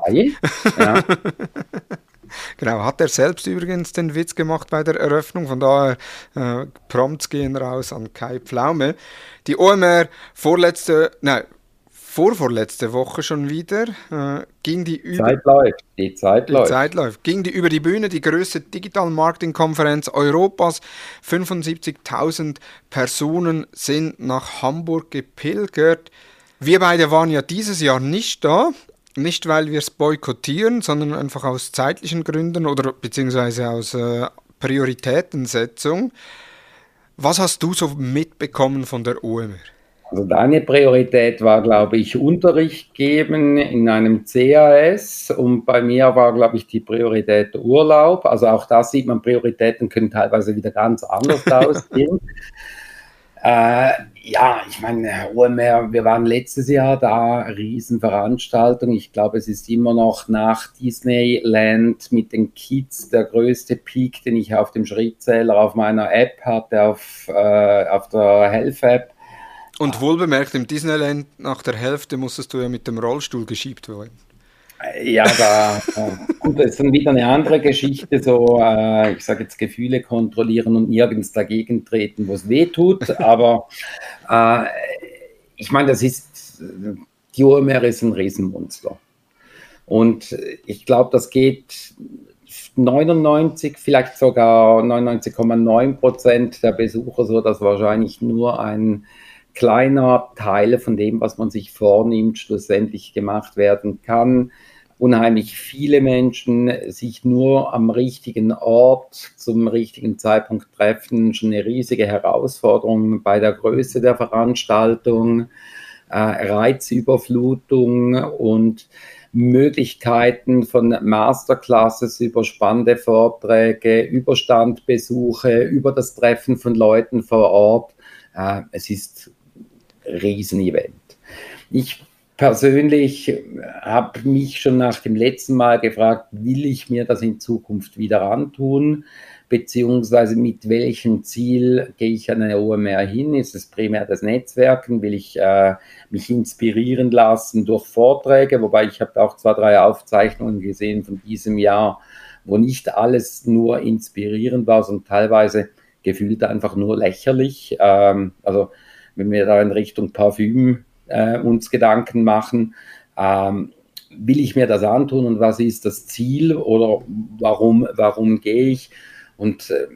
ja. genau, hat er selbst übrigens den Witz gemacht bei der Eröffnung, von daher äh, Prompts gehen raus an Kai Pflaume. Die OMR vorletzte, nein, vorvorletzte Woche schon wieder, äh, ging die über... Zeit läuft, die Zeit die läuft. Zeit läuft. Ging die über die Bühne, die größte Digital Marketing Konferenz Europas. 75.000 Personen sind nach Hamburg gepilgert. Wir beide waren ja dieses Jahr nicht da, nicht, weil wir es boykottieren, sondern einfach aus zeitlichen Gründen oder beziehungsweise aus äh, Prioritätensetzung. Was hast du so mitbekommen von der OMR? Also deine Priorität war, glaube ich, Unterricht geben in einem CAS und bei mir war, glaube ich, die Priorität Urlaub. Also auch da sieht man, Prioritäten können teilweise wieder ganz anders aussehen. Äh, ja, ich meine, OMR, wir waren letztes Jahr da, Riesenveranstaltung. Ich glaube, es ist immer noch nach Disneyland mit den Kids der größte Peak, den ich auf dem Schrittzähler auf meiner App hatte, auf, äh, auf der Health-App. Und wohlbemerkt, im Disneyland nach der Hälfte musstest du ja mit dem Rollstuhl geschiebt werden. Ja, da gut, das ist dann wieder eine andere Geschichte, so, äh, ich sage jetzt Gefühle kontrollieren und nirgends dagegen treten, wo es weh tut. Aber äh, ich meine, das ist, die OMR ist ein Riesenmonster. Und ich glaube, das geht 99, vielleicht sogar 99,9 Prozent der Besucher so, dass wahrscheinlich nur ein kleiner Teil von dem, was man sich vornimmt, schlussendlich gemacht werden kann. Unheimlich viele Menschen sich nur am richtigen Ort zum richtigen Zeitpunkt treffen, schon eine riesige Herausforderung bei der Größe der Veranstaltung, äh, Reizüberflutung und Möglichkeiten von Masterclasses über spannende Vorträge, Überstandbesuche, über das Treffen von Leuten vor Ort. Äh, es ist Riesenevent. Ich persönlich habe mich schon nach dem letzten Mal gefragt, will ich mir das in Zukunft wieder antun? beziehungsweise mit welchem Ziel gehe ich an eine OMR hin? Ist es primär das Netzwerken? Will ich äh, mich inspirieren lassen durch Vorträge? Wobei ich habe auch zwei, drei Aufzeichnungen gesehen von diesem Jahr, wo nicht alles nur inspirierend war, sondern teilweise gefühlt einfach nur lächerlich. Ähm, also wenn wir da in Richtung Parfüm äh, uns Gedanken machen, ähm, will ich mir das antun und was ist das Ziel oder warum, warum gehe ich? Und äh,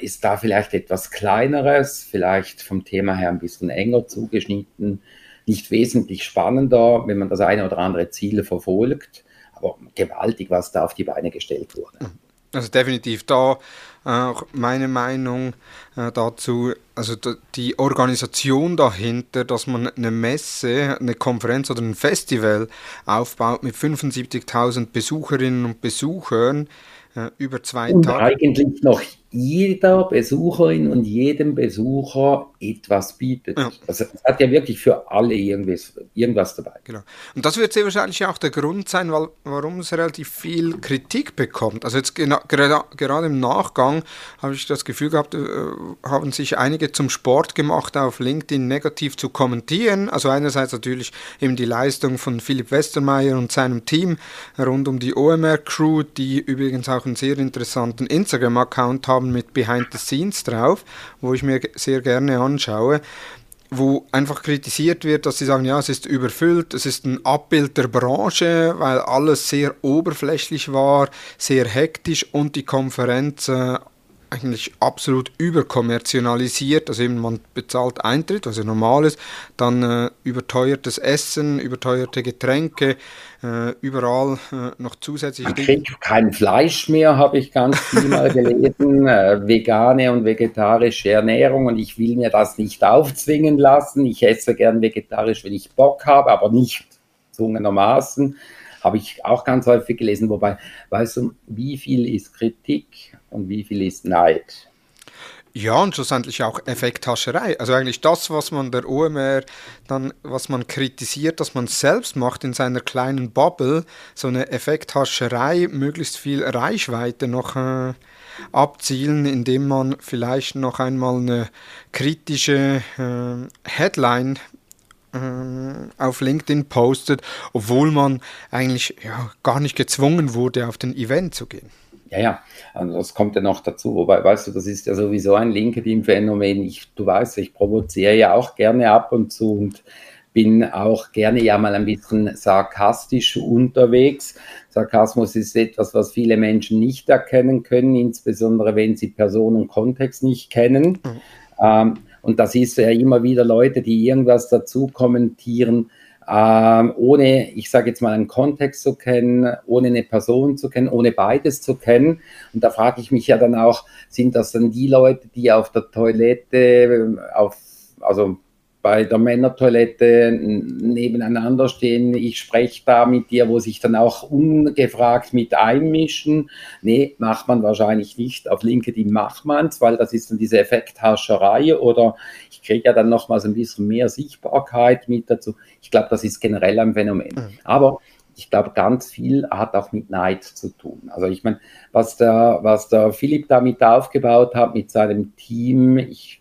ist da vielleicht etwas Kleineres, vielleicht vom Thema her ein bisschen enger zugeschnitten, nicht wesentlich spannender, wenn man das eine oder andere Ziel verfolgt, aber gewaltig, was da auf die Beine gestellt wurde. Also definitiv da auch meine Meinung äh, dazu, also die Organisation dahinter, dass man eine Messe, eine Konferenz oder ein Festival aufbaut mit 75.000 Besucherinnen und Besuchern, äh, über zwei und Tage. eigentlich noch jeder Besucherin und jedem Besucher etwas bietet. Ja. Also es hat ja wirklich für alle irgendwas, irgendwas dabei. Genau. Und das wird sehr wahrscheinlich auch der Grund sein, weil, warum es relativ viel Kritik bekommt. Also jetzt gerade, gerade im Nachgang habe ich das Gefühl gehabt, äh, haben sich einige zum Sport gemacht, auf LinkedIn negativ zu kommentieren. Also einerseits natürlich eben die Leistung von Philipp Westermeier und seinem Team rund um die OMR Crew, die übrigens auch einen sehr interessanten Instagram-Account haben haben mit Behind the Scenes drauf, wo ich mir sehr gerne anschaue wo einfach kritisiert wird, dass sie sagen, ja, es ist überfüllt, es ist ein Abbild der Branche, weil alles sehr oberflächlich war, sehr hektisch und die Konferenz äh, eigentlich absolut überkommerzialisiert. Also eben man bezahlt Eintritt, was ja normal ist, dann äh, überteuertes Essen, überteuerte Getränke, äh, überall äh, noch zusätzlich. Man kriegt kein Fleisch mehr, habe ich ganz viel mal gelesen. Äh, vegane und vegetarische Ernährung und ich will mir das nicht aufzwingen lassen. Ich esse gern vegetarisch, wenn ich Bock habe, aber nicht zwungenermaßen. Habe ich auch ganz häufig gelesen. Wobei, weißt du, wie viel ist Kritik und wie viel ist Neid? Ja, und schlussendlich auch Effekthascherei. Also eigentlich das, was man der OMR dann, was man kritisiert, dass man selbst macht in seiner kleinen Bubble, so eine Effekthascherei, möglichst viel Reichweite noch äh, abzielen, indem man vielleicht noch einmal eine kritische äh, Headline äh, auf LinkedIn postet, obwohl man eigentlich ja, gar nicht gezwungen wurde, auf den Event zu gehen. Ja, ja, also das kommt ja noch dazu. Wobei, weißt du, das ist ja sowieso ein LinkedIn-Phänomen. Ich, du weißt, ich provoziere ja auch gerne ab und zu und bin auch gerne ja mal ein bisschen sarkastisch unterwegs. Sarkasmus ist etwas, was viele Menschen nicht erkennen können, insbesondere wenn sie Person und Kontext nicht kennen. Mhm. Ähm, und da siehst du ja immer wieder Leute, die irgendwas dazu kommentieren, ähm, ohne, ich sage jetzt mal, einen Kontext zu kennen, ohne eine Person zu kennen, ohne beides zu kennen. Und da frage ich mich ja dann auch, sind das dann die Leute, die auf der Toilette, auf, also bei der Männertoilette nebeneinander stehen, ich spreche da mit dir, wo sich dann auch ungefragt mit einmischen. Nee, macht man wahrscheinlich nicht. Auf LinkedIn macht man es, weil das ist dann diese Effekthascherei oder ich kriege ja dann nochmals ein bisschen mehr Sichtbarkeit mit dazu. Ich glaube, das ist generell ein Phänomen. Mhm. Aber ich glaube, ganz viel hat auch mit Neid zu tun. Also ich meine, was der, was der Philipp damit aufgebaut hat mit seinem Team, ich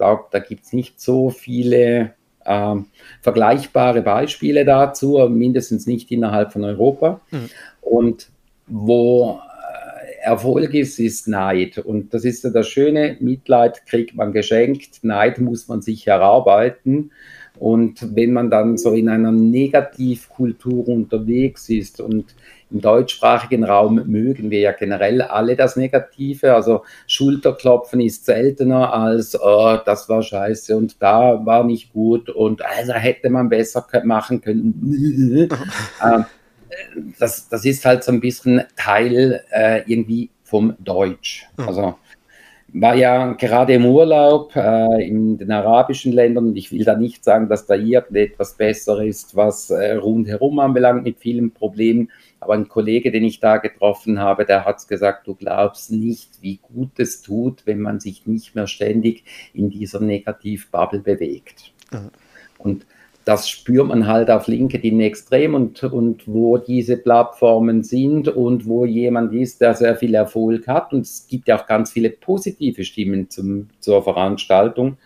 glaube, da gibt es nicht so viele ähm, vergleichbare Beispiele dazu, mindestens nicht innerhalb von Europa. Mhm. Und wo äh, Erfolg ist, ist Neid. Und das ist ja das Schöne, Mitleid kriegt man geschenkt, Neid muss man sich erarbeiten. Und wenn man dann so in einer Negativkultur unterwegs ist und im deutschsprachigen Raum mögen wir ja generell alle das Negative. Also Schulterklopfen ist seltener als, oh, das war scheiße und da war nicht gut und also hätte man besser machen können. Ähm, das, das ist halt so ein bisschen Teil äh, irgendwie vom Deutsch. Also war ja gerade im Urlaub äh, in den arabischen Ländern und ich will da nicht sagen, dass da irgendetwas besser ist, was äh, rundherum anbelangt mit vielen Problemen. Aber ein Kollege, den ich da getroffen habe, der hat gesagt, du glaubst nicht, wie gut es tut, wenn man sich nicht mehr ständig in dieser Negativbubble bewegt. Mhm. Und das spürt man halt auf LinkedIn extrem und, und wo diese Plattformen sind und wo jemand ist, der sehr viel Erfolg hat. Und es gibt ja auch ganz viele positive Stimmen zum, zur Veranstaltung.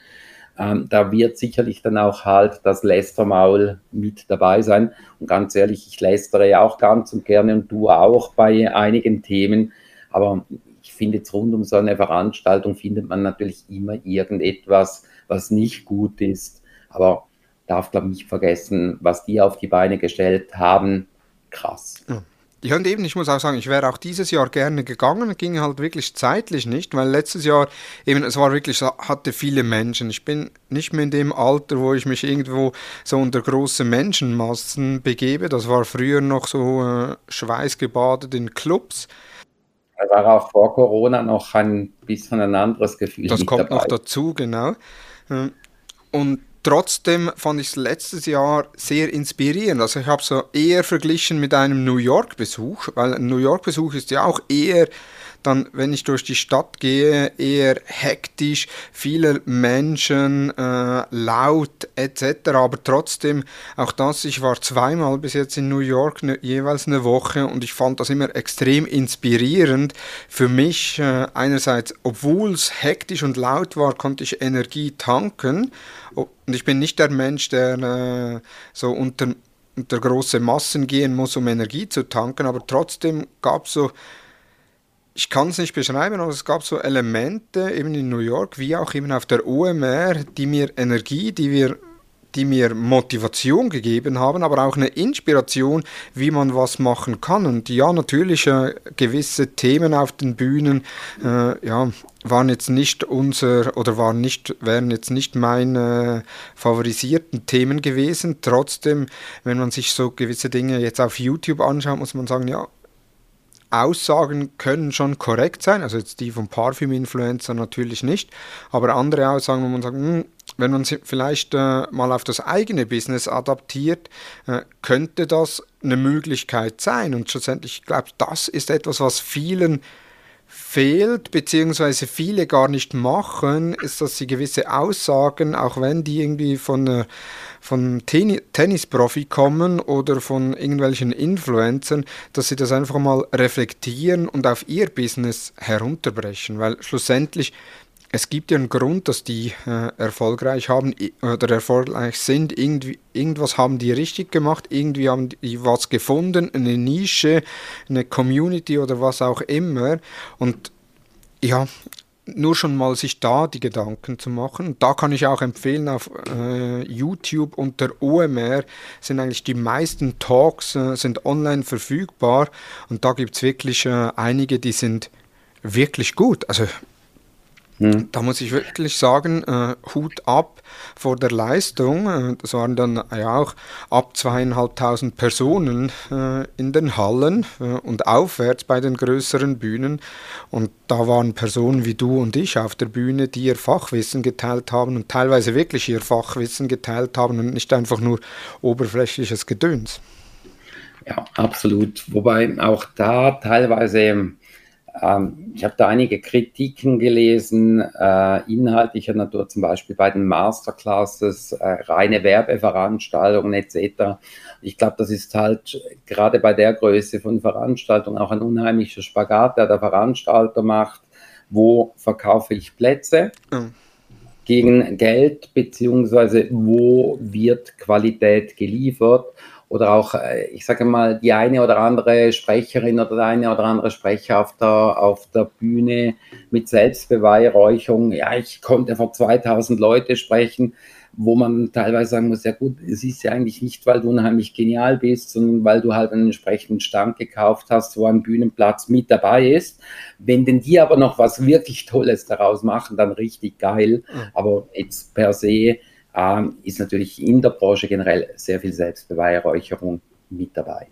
Ähm, da wird sicherlich dann auch halt das Lästermaul mit dabei sein. Und ganz ehrlich, ich lästere ja auch ganz und gerne und du auch bei einigen Themen. Aber ich finde, jetzt rund um so eine Veranstaltung findet man natürlich immer irgendetwas, was nicht gut ist. Aber darf, glaube ich, nicht vergessen, was die auf die Beine gestellt haben. Krass. Ja. Ja, und eben, ich muss auch sagen, ich wäre auch dieses Jahr gerne gegangen, ging halt wirklich zeitlich nicht, weil letztes Jahr eben, es war wirklich, hatte viele Menschen. Ich bin nicht mehr in dem Alter, wo ich mich irgendwo so unter große Menschenmassen begebe. Das war früher noch so äh, schweißgebadet in Clubs. Da war auch vor Corona noch ein bisschen ein anderes Gefühl. Das kommt dabei. noch dazu, genau. Ähm, und trotzdem fand ich es letztes Jahr sehr inspirierend. Also ich habe so eher verglichen mit einem New York-Besuch, weil ein New York-Besuch ist ja auch eher dann, wenn ich durch die Stadt gehe, eher hektisch, viele Menschen, äh, laut etc. Aber trotzdem, auch das, ich war zweimal bis jetzt in New York, ne, jeweils eine Woche und ich fand das immer extrem inspirierend. Für mich äh, einerseits, obwohl es hektisch und laut war, konnte ich Energie tanken. Und ich bin nicht der Mensch, der äh, so unter, unter große Massen gehen muss, um Energie zu tanken, aber trotzdem gab es so ich kann es nicht beschreiben, aber es gab so Elemente eben in New York wie auch eben auf der OMR, die mir Energie, die wir die mir Motivation gegeben haben, aber auch eine Inspiration, wie man was machen kann. Und ja, natürlich äh, gewisse Themen auf den Bühnen, äh, ja, waren jetzt nicht unser oder waren nicht, wären jetzt nicht meine favorisierten Themen gewesen. Trotzdem, wenn man sich so gewisse Dinge jetzt auf YouTube anschaut, muss man sagen, ja, Aussagen können schon korrekt sein, also jetzt die vom Parfüm-Influencer natürlich nicht, aber andere Aussagen, wo man sagt, hm, wenn man sie vielleicht äh, mal auf das eigene Business adaptiert, äh, könnte das eine Möglichkeit sein. Und schlussendlich, ich glaube, das ist etwas, was vielen fehlt, beziehungsweise viele gar nicht machen, ist, dass sie gewisse Aussagen, auch wenn die irgendwie von, äh, von Ten Tennisprofi kommen oder von irgendwelchen Influencern, dass sie das einfach mal reflektieren und auf ihr Business herunterbrechen, weil schlussendlich es gibt ja einen Grund, dass die äh, erfolgreich haben oder erfolgreich sind. Irgendwie, irgendwas haben die richtig gemacht, irgendwie haben die was gefunden, eine Nische, eine Community oder was auch immer. Und ja, nur schon mal sich da die Gedanken zu machen. Da kann ich auch empfehlen, auf äh, YouTube unter OMR sind eigentlich die meisten Talks äh, sind online verfügbar und da gibt es wirklich äh, einige, die sind wirklich gut. Also hm. Da muss ich wirklich sagen, äh, Hut ab vor der Leistung. Äh, das waren dann ja auch ab zweieinhalbtausend Personen äh, in den Hallen äh, und aufwärts bei den größeren Bühnen. Und da waren Personen wie du und ich auf der Bühne, die ihr Fachwissen geteilt haben und teilweise wirklich ihr Fachwissen geteilt haben und nicht einfach nur oberflächliches Gedöns. Ja, absolut. Wobei auch da teilweise ähm, ich habe da einige Kritiken gelesen, äh, inhaltlicher Natur, zum Beispiel bei den Masterclasses, äh, reine Werbeveranstaltungen etc. Ich glaube, das ist halt gerade bei der Größe von Veranstaltungen auch ein unheimlicher Spagat, der der Veranstalter macht. Wo verkaufe ich Plätze? Mhm gegen Geld, beziehungsweise wo wird Qualität geliefert oder auch, äh, ich sage mal, die eine oder andere Sprecherin oder der eine oder andere Sprecher auf der, auf der Bühne mit Selbstbeweihräucherung. Ja, ich konnte vor 2000 Leute sprechen, wo man teilweise sagen muss, ja gut, es ist ja eigentlich nicht, weil du unheimlich genial bist, sondern weil du halt einen entsprechenden Stand gekauft hast, wo ein Bühnenplatz mit dabei ist. Wenn denn die aber noch was wirklich Tolles daraus machen, dann richtig geil. Mhm. Aber jetzt per se ähm, ist natürlich in der Branche generell sehr viel Selbstbeweihräucherung mit dabei.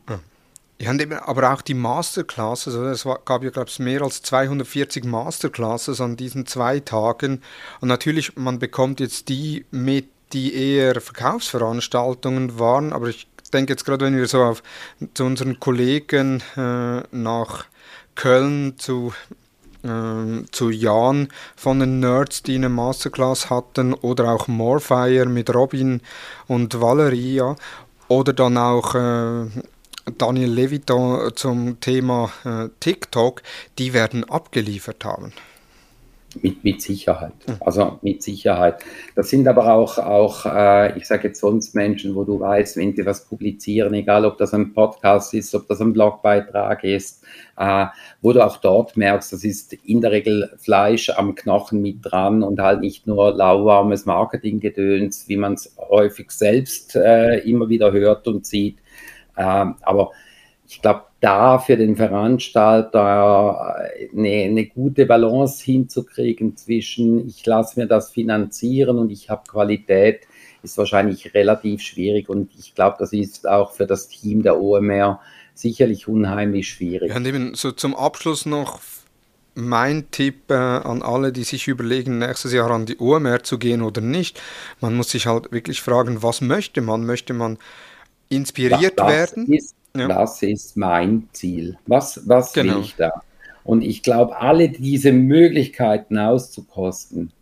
Ja, aber auch die Masterclasses, also es gab ja, glaube ich, mehr als 240 Masterclasses an diesen zwei Tagen. Und natürlich, man bekommt jetzt die mit, die eher Verkaufsveranstaltungen waren, aber ich denke jetzt gerade, wenn wir so auf, zu unseren Kollegen äh, nach Köln zu äh, zu Jan von den Nerds, die eine Masterclass hatten, oder auch Morfire mit Robin und Valeria, oder dann auch äh, Daniel Leviton zum Thema äh, TikTok, die werden abgeliefert haben. Mit, mit Sicherheit. Also mit Sicherheit. Das sind aber auch, auch äh, ich sage jetzt sonst Menschen, wo du weißt, wenn sie was publizieren, egal ob das ein Podcast ist, ob das ein Blogbeitrag ist, äh, wo du auch dort merkst, das ist in der Regel Fleisch am Knochen mit dran und halt nicht nur lauwarmes Marketinggedöns, wie man es häufig selbst äh, immer wieder hört und sieht. Äh, aber ich glaube, da für den Veranstalter eine, eine, gute Balance hinzukriegen zwischen, ich lasse mir das finanzieren und ich habe Qualität, ist wahrscheinlich relativ schwierig. Und ich glaube, das ist auch für das Team der OMR sicherlich unheimlich schwierig. Ja, und eben so zum Abschluss noch mein Tipp äh, an alle, die sich überlegen, nächstes Jahr an die OMR zu gehen oder nicht. Man muss sich halt wirklich fragen, was möchte man? Möchte man inspiriert das werden? Ist ja. Das ist mein Ziel. Was, was genau. will ich da? Und ich glaube, alle diese Möglichkeiten auszukosten,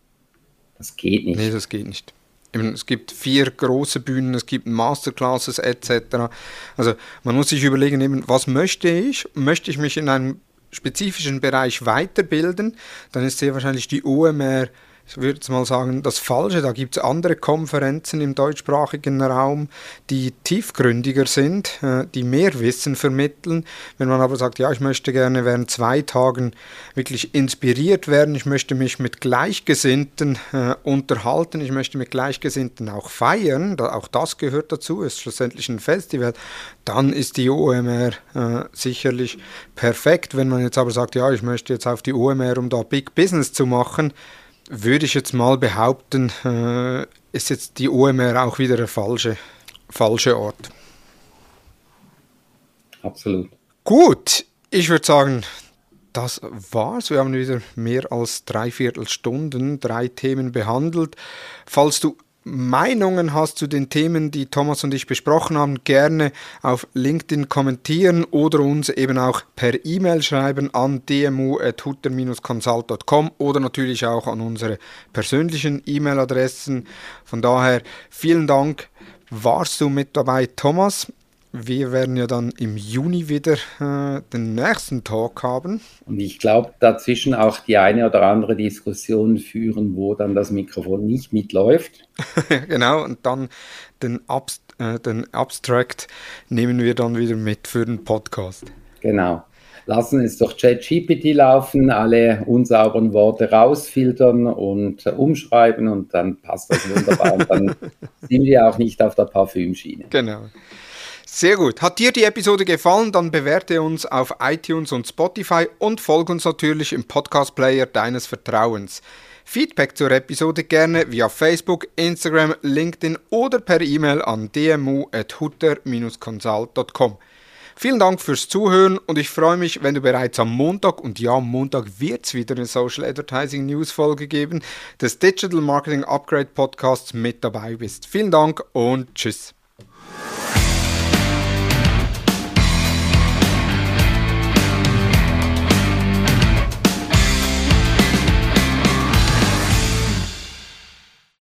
das geht nicht. Nee, das geht nicht. Es gibt vier große Bühnen, es gibt Masterclasses etc. Also man muss sich überlegen, eben, was möchte ich? Möchte ich mich in einem spezifischen Bereich weiterbilden? Dann ist sehr wahrscheinlich die OMR ich würde jetzt mal sagen, das Falsche. Da gibt es andere Konferenzen im deutschsprachigen Raum, die tiefgründiger sind, äh, die mehr Wissen vermitteln. Wenn man aber sagt, ja, ich möchte gerne während zwei Tagen wirklich inspiriert werden, ich möchte mich mit Gleichgesinnten äh, unterhalten, ich möchte mit Gleichgesinnten auch feiern, auch das gehört dazu, ist schlussendlich ein Festival, dann ist die OMR äh, sicherlich perfekt. Wenn man jetzt aber sagt, ja, ich möchte jetzt auf die OMR, um da Big Business zu machen, würde ich jetzt mal behaupten, äh, ist jetzt die OMR auch wieder der falsche, falsche Ort. Absolut. Gut, ich würde sagen, das war's. Wir haben wieder mehr als dreiviertel Stunden, drei Themen behandelt. Falls du Meinungen hast zu den Themen, die Thomas und ich besprochen haben, gerne auf LinkedIn kommentieren oder uns eben auch per E-Mail schreiben an dmu.hutter-consult.com oder natürlich auch an unsere persönlichen E-Mail-Adressen. Von daher vielen Dank. Warst du mit dabei, Thomas? Wir werden ja dann im Juni wieder äh, den nächsten Talk haben. Und ich glaube, dazwischen auch die eine oder andere Diskussion führen, wo dann das Mikrofon nicht mitläuft. genau, und dann den, Abst äh, den Abstract nehmen wir dann wieder mit für den Podcast. Genau. Lassen es durch ChatGPT laufen, alle unsauberen Worte rausfiltern und äh, umschreiben und dann passt das wunderbar. und dann sind wir auch nicht auf der Parfümschiene. Genau. Sehr gut. Hat dir die Episode gefallen, dann bewerte uns auf iTunes und Spotify und folge uns natürlich im Podcast-Player deines Vertrauens. Feedback zur Episode gerne via Facebook, Instagram, LinkedIn oder per E-Mail an dmu.hutter-consult.com. Vielen Dank fürs Zuhören und ich freue mich, wenn du bereits am Montag, und ja, am Montag wird es wieder eine Social Advertising News Folge geben, des Digital Marketing Upgrade Podcasts mit dabei bist. Vielen Dank und tschüss.